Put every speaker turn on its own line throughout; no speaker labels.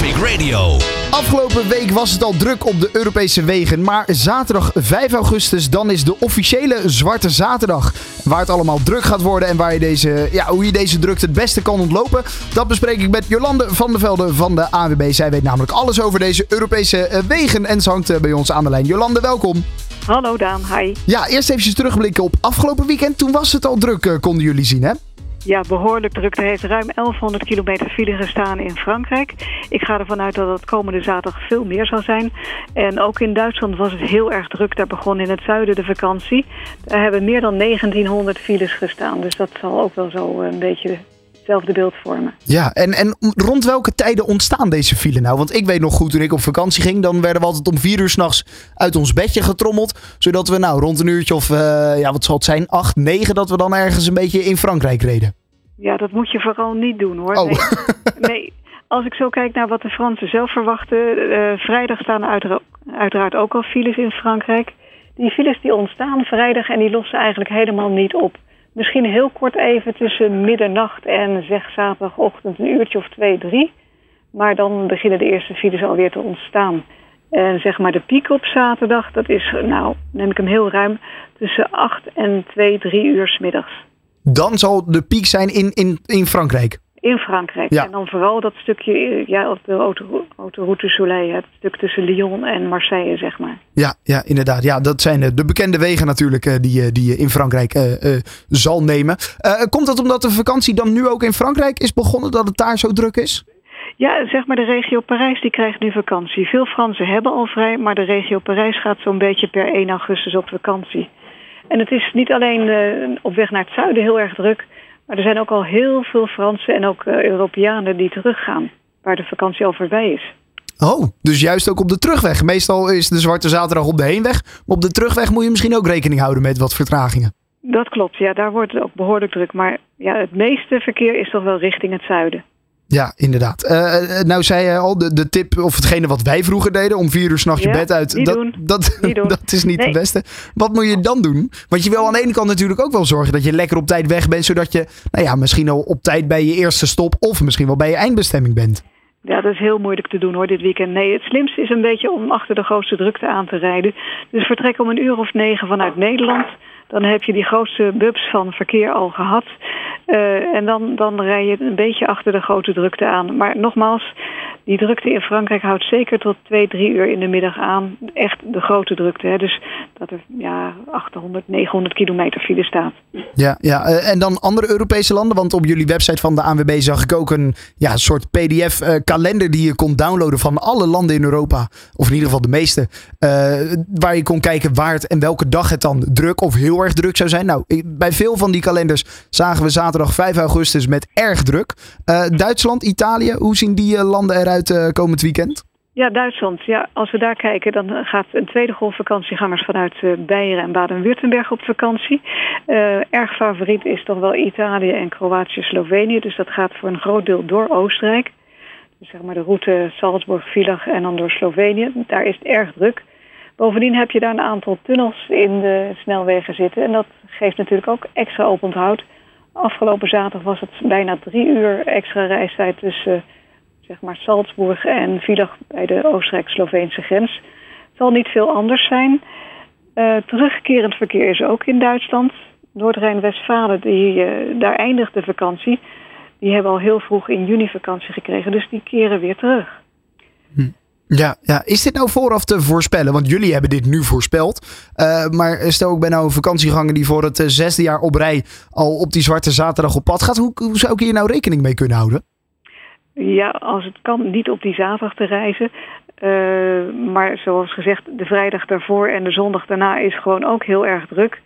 Traffic Radio.
Afgelopen week was het al druk op de Europese wegen, maar zaterdag 5 augustus dan is de officiële Zwarte Zaterdag. Waar het allemaal druk gaat worden en waar je deze, ja, hoe je deze drukte het beste kan ontlopen, dat bespreek ik met Jolande van der Velde van de AWB. Zij weet namelijk alles over deze Europese eh, wegen en ze hangt eh, bij ons aan de lijn. Jolande, welkom.
Hallo Daan, hi.
Ja, eerst even terugblikken op afgelopen weekend. Toen was het al druk, eh, konden jullie zien hè?
Ja, behoorlijk druk. Er heeft ruim 1100 kilometer file gestaan in Frankrijk. Ik ga ervan uit dat het komende zaterdag veel meer zal zijn. En ook in Duitsland was het heel erg druk. Daar begon in het zuiden de vakantie. Daar hebben meer dan 1900 files gestaan. Dus dat zal ook wel zo een beetje hetzelfde beeld vormen.
Ja, en, en rond welke tijden ontstaan deze file nou? Want ik weet nog goed, toen ik op vakantie ging, dan werden we altijd om vier uur s'nachts uit ons bedje getrommeld. Zodat we nou rond een uurtje of, uh, ja wat zal het zijn, acht, negen, dat we dan ergens een beetje in Frankrijk reden.
Ja, dat moet je vooral niet doen hoor.
Oh.
Nee, nee. Als ik zo kijk naar wat de Fransen zelf verwachten. Uh, vrijdag staan uitera uiteraard ook al files in Frankrijk. Die files die ontstaan vrijdag en die lossen eigenlijk helemaal niet op. Misschien heel kort even tussen middernacht en zeg zaterdagochtend een uurtje of twee, drie. Maar dan beginnen de eerste files alweer te ontstaan. En zeg maar de piek op zaterdag, dat is, nou, neem ik hem heel ruim, tussen 8 en 2, 3 uur s middags.
Dan zal de piek zijn in, in, in Frankrijk?
In Frankrijk. Ja. En dan vooral dat stukje, ja, op de autoroute Soleil, het stuk tussen Lyon en Marseille, zeg maar.
Ja, ja inderdaad. Ja, dat zijn de bekende wegen natuurlijk die, die je in Frankrijk uh, uh, zal nemen. Uh, komt dat omdat de vakantie dan nu ook in Frankrijk is begonnen, dat het daar zo druk is?
Ja, zeg maar de regio Parijs die krijgt nu vakantie. Veel Fransen hebben al vrij, maar de regio Parijs gaat zo'n beetje per 1 augustus op vakantie. En het is niet alleen op weg naar het zuiden heel erg druk, maar er zijn ook al heel veel Fransen en ook uh, Europeanen die teruggaan, waar de vakantie al voorbij is.
Oh, dus juist ook op de terugweg. Meestal is de Zwarte Zaterdag op de heenweg, maar op de terugweg moet je misschien ook rekening houden met wat vertragingen.
Dat klopt, ja, daar wordt het ook behoorlijk druk. Maar ja, het meeste verkeer is toch wel richting het zuiden.
Ja, inderdaad. Uh, nou zei je al, de, de tip of hetgene wat wij vroeger deden, om vier uur s'nachts
ja,
je bed uit. Dat,
doen.
Dat,
doen.
dat is niet
nee.
het beste. Wat moet je dan doen? Want je wil aan de ene kant natuurlijk ook wel zorgen dat je lekker op tijd weg bent, zodat je nou ja, misschien al op tijd bij je eerste stop of misschien wel bij je eindbestemming bent.
Ja, dat is heel moeilijk te doen hoor, dit weekend. Nee, het slimste is een beetje om achter de grootste drukte aan te rijden. Dus vertrek om een uur of negen vanuit Nederland. Dan heb je die grootste bubs van verkeer al gehad. Uh, en dan, dan rij je een beetje achter de grote drukte aan. Maar nogmaals, die drukte in Frankrijk houdt zeker tot 2, 3 uur in de middag aan. Echt de grote drukte. Hè? Dus dat er ja, 800, 900 kilometer file staat.
Ja, ja, en dan andere Europese landen? Want op jullie website van de ANWB zag ik ook een ja, soort PDF-kalender uh, die je kon downloaden van alle landen in Europa. Of in ieder geval de meeste. Waar je kon kijken waar het en welke dag het dan druk of heel erg druk zou zijn. Nou, bij veel van die kalenders zagen we zaterdag 5 augustus met erg druk. Uh, Duitsland, Italië, hoe zien die uh, landen eruit uh, komend weekend?
Ja, Duitsland. Ja, als we daar kijken, dan gaat een tweede golf vakantiegangers vanuit Beieren en Baden-Württemberg op vakantie. erg favoriet is toch wel Italië en Kroatië, Slovenië. Dus dat gaat voor een groot deel door Oostenrijk. Dus zeg maar de route Salzburg-Villach en dan door Slovenië. Daar is het erg druk. Bovendien heb je daar een aantal tunnels in de snelwegen zitten. En dat geeft natuurlijk ook extra oponthoud. Afgelopen zaterdag was het bijna drie uur extra reistijd tussen zeg maar Salzburg en Villach bij de Oostenrijk-Sloveense grens. Het zal niet veel anders zijn. Uh, terugkerend verkeer is ook in Duitsland. Noord-Rijn-Westfalen, uh, daar eindigt de vakantie. Die hebben al heel vroeg in juni vakantie gekregen, dus die keren weer terug.
Hm. Ja, ja, is dit nou vooraf te voorspellen? Want jullie hebben dit nu voorspeld. Uh, maar stel ik ben nou een vakantieganger die voor het uh, zesde jaar op rij al op die zwarte zaterdag op pad gaat. Hoe, hoe zou ik hier nou rekening mee kunnen houden?
Ja, als het kan, niet op die zaterdag te reizen. Uh, maar zoals gezegd, de vrijdag daarvoor en de zondag daarna is gewoon ook heel erg druk.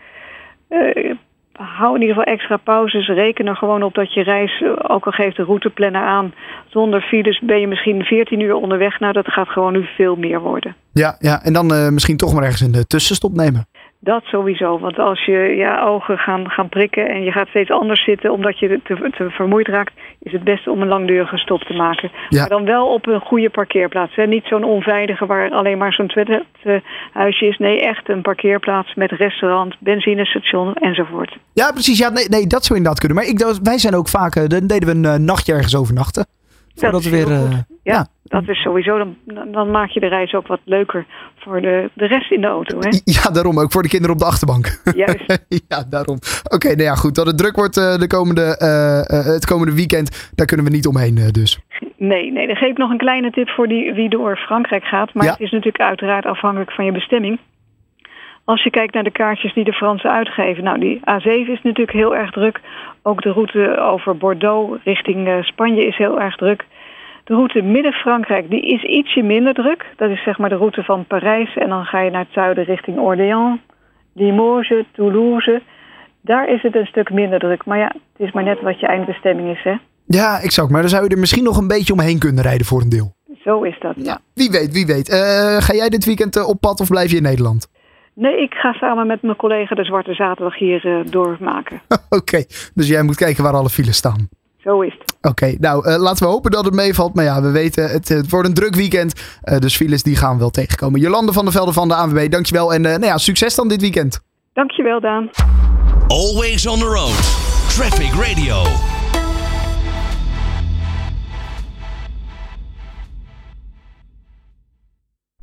Hou in ieder geval extra pauzes. Reken er gewoon op dat je reis, ook al geeft de routeplanner aan, zonder files ben je misschien 14 uur onderweg. Nou, dat gaat gewoon nu veel meer worden.
Ja, ja. en dan uh, misschien toch maar ergens een tussenstop nemen.
Dat sowieso, want als je ja, ogen gaan, gaan prikken en je gaat steeds anders zitten omdat je te, te vermoeid raakt, is het beste om een langdurige stop te maken.
Ja.
Maar dan wel op een goede parkeerplaats. Hè? Niet zo'n onveilige waar alleen maar zo'n toilethuisje is. Nee, echt een parkeerplaats met restaurant, benzinestation enzovoort.
Ja, precies. Ja, nee, nee, dat zou inderdaad kunnen. Maar ik, wij zijn ook vaak, dan deden we een nachtje ergens overnachten. Voordat we weer... eh,
goed. ja, dat is sowieso. Dan, dan- maak je de reis ook wat leuker voor de, de rest in de auto. Hè?
ja, daarom. Ook voor de kinderen op de achterbank.
Juist.
ja, daarom. Oké, nou ja, goed. Dat het druk wordt eh, de komende, eh, het komende weekend, daar kunnen we niet omheen dus.
Nee, nee, dan geef ik nog een kleine tip voor die, wie door Frankrijk gaat. Maar
Ja.
het is natuurlijk uiteraard afhankelijk van je bestemming. Als je kijkt naar de kaartjes die de Fransen uitgeven. Nou, die A7 is natuurlijk heel erg druk. Ook de route over Bordeaux richting eh, Spanje is heel erg druk. De route Midden-Frankrijk die is ietsje minder druk. Dat is zeg maar de route van Parijs. En dan ga je naar het zuiden richting Orléans, Limoges, Toulouse. Daar is het een stuk minder druk. Maar ja, het is maar net wat je eindbestemming is, hè.
Ja, exact. Maar dan zou je er misschien nog een beetje omheen kunnen rijden voor een deel.
Zo is dat.
Ja, wie weet, wie weet. Eh, ga jij dit weekend eh, op pad of blijf je in Nederland?
Nee, ik ga samen met mijn collega de Zwarte Zaterdag hier eh, doormaken.
Oké, dus jij moet kijken waar alle files staan.
Zo is het.
Oké, nou eh, laten we hopen dat het meevalt. Maar ja, we weten, het, het wordt een druk weekend. Eh, dus files die gaan we wel tegenkomen. Jolande van der Velde van de ANWB, dankjewel. En eh, nou ja, succes dan dit weekend.
Dankjewel, Daan.
Always on the road. Traffic Radio.